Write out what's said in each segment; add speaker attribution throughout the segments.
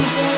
Speaker 1: Bye.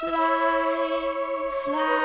Speaker 1: Fly, fly.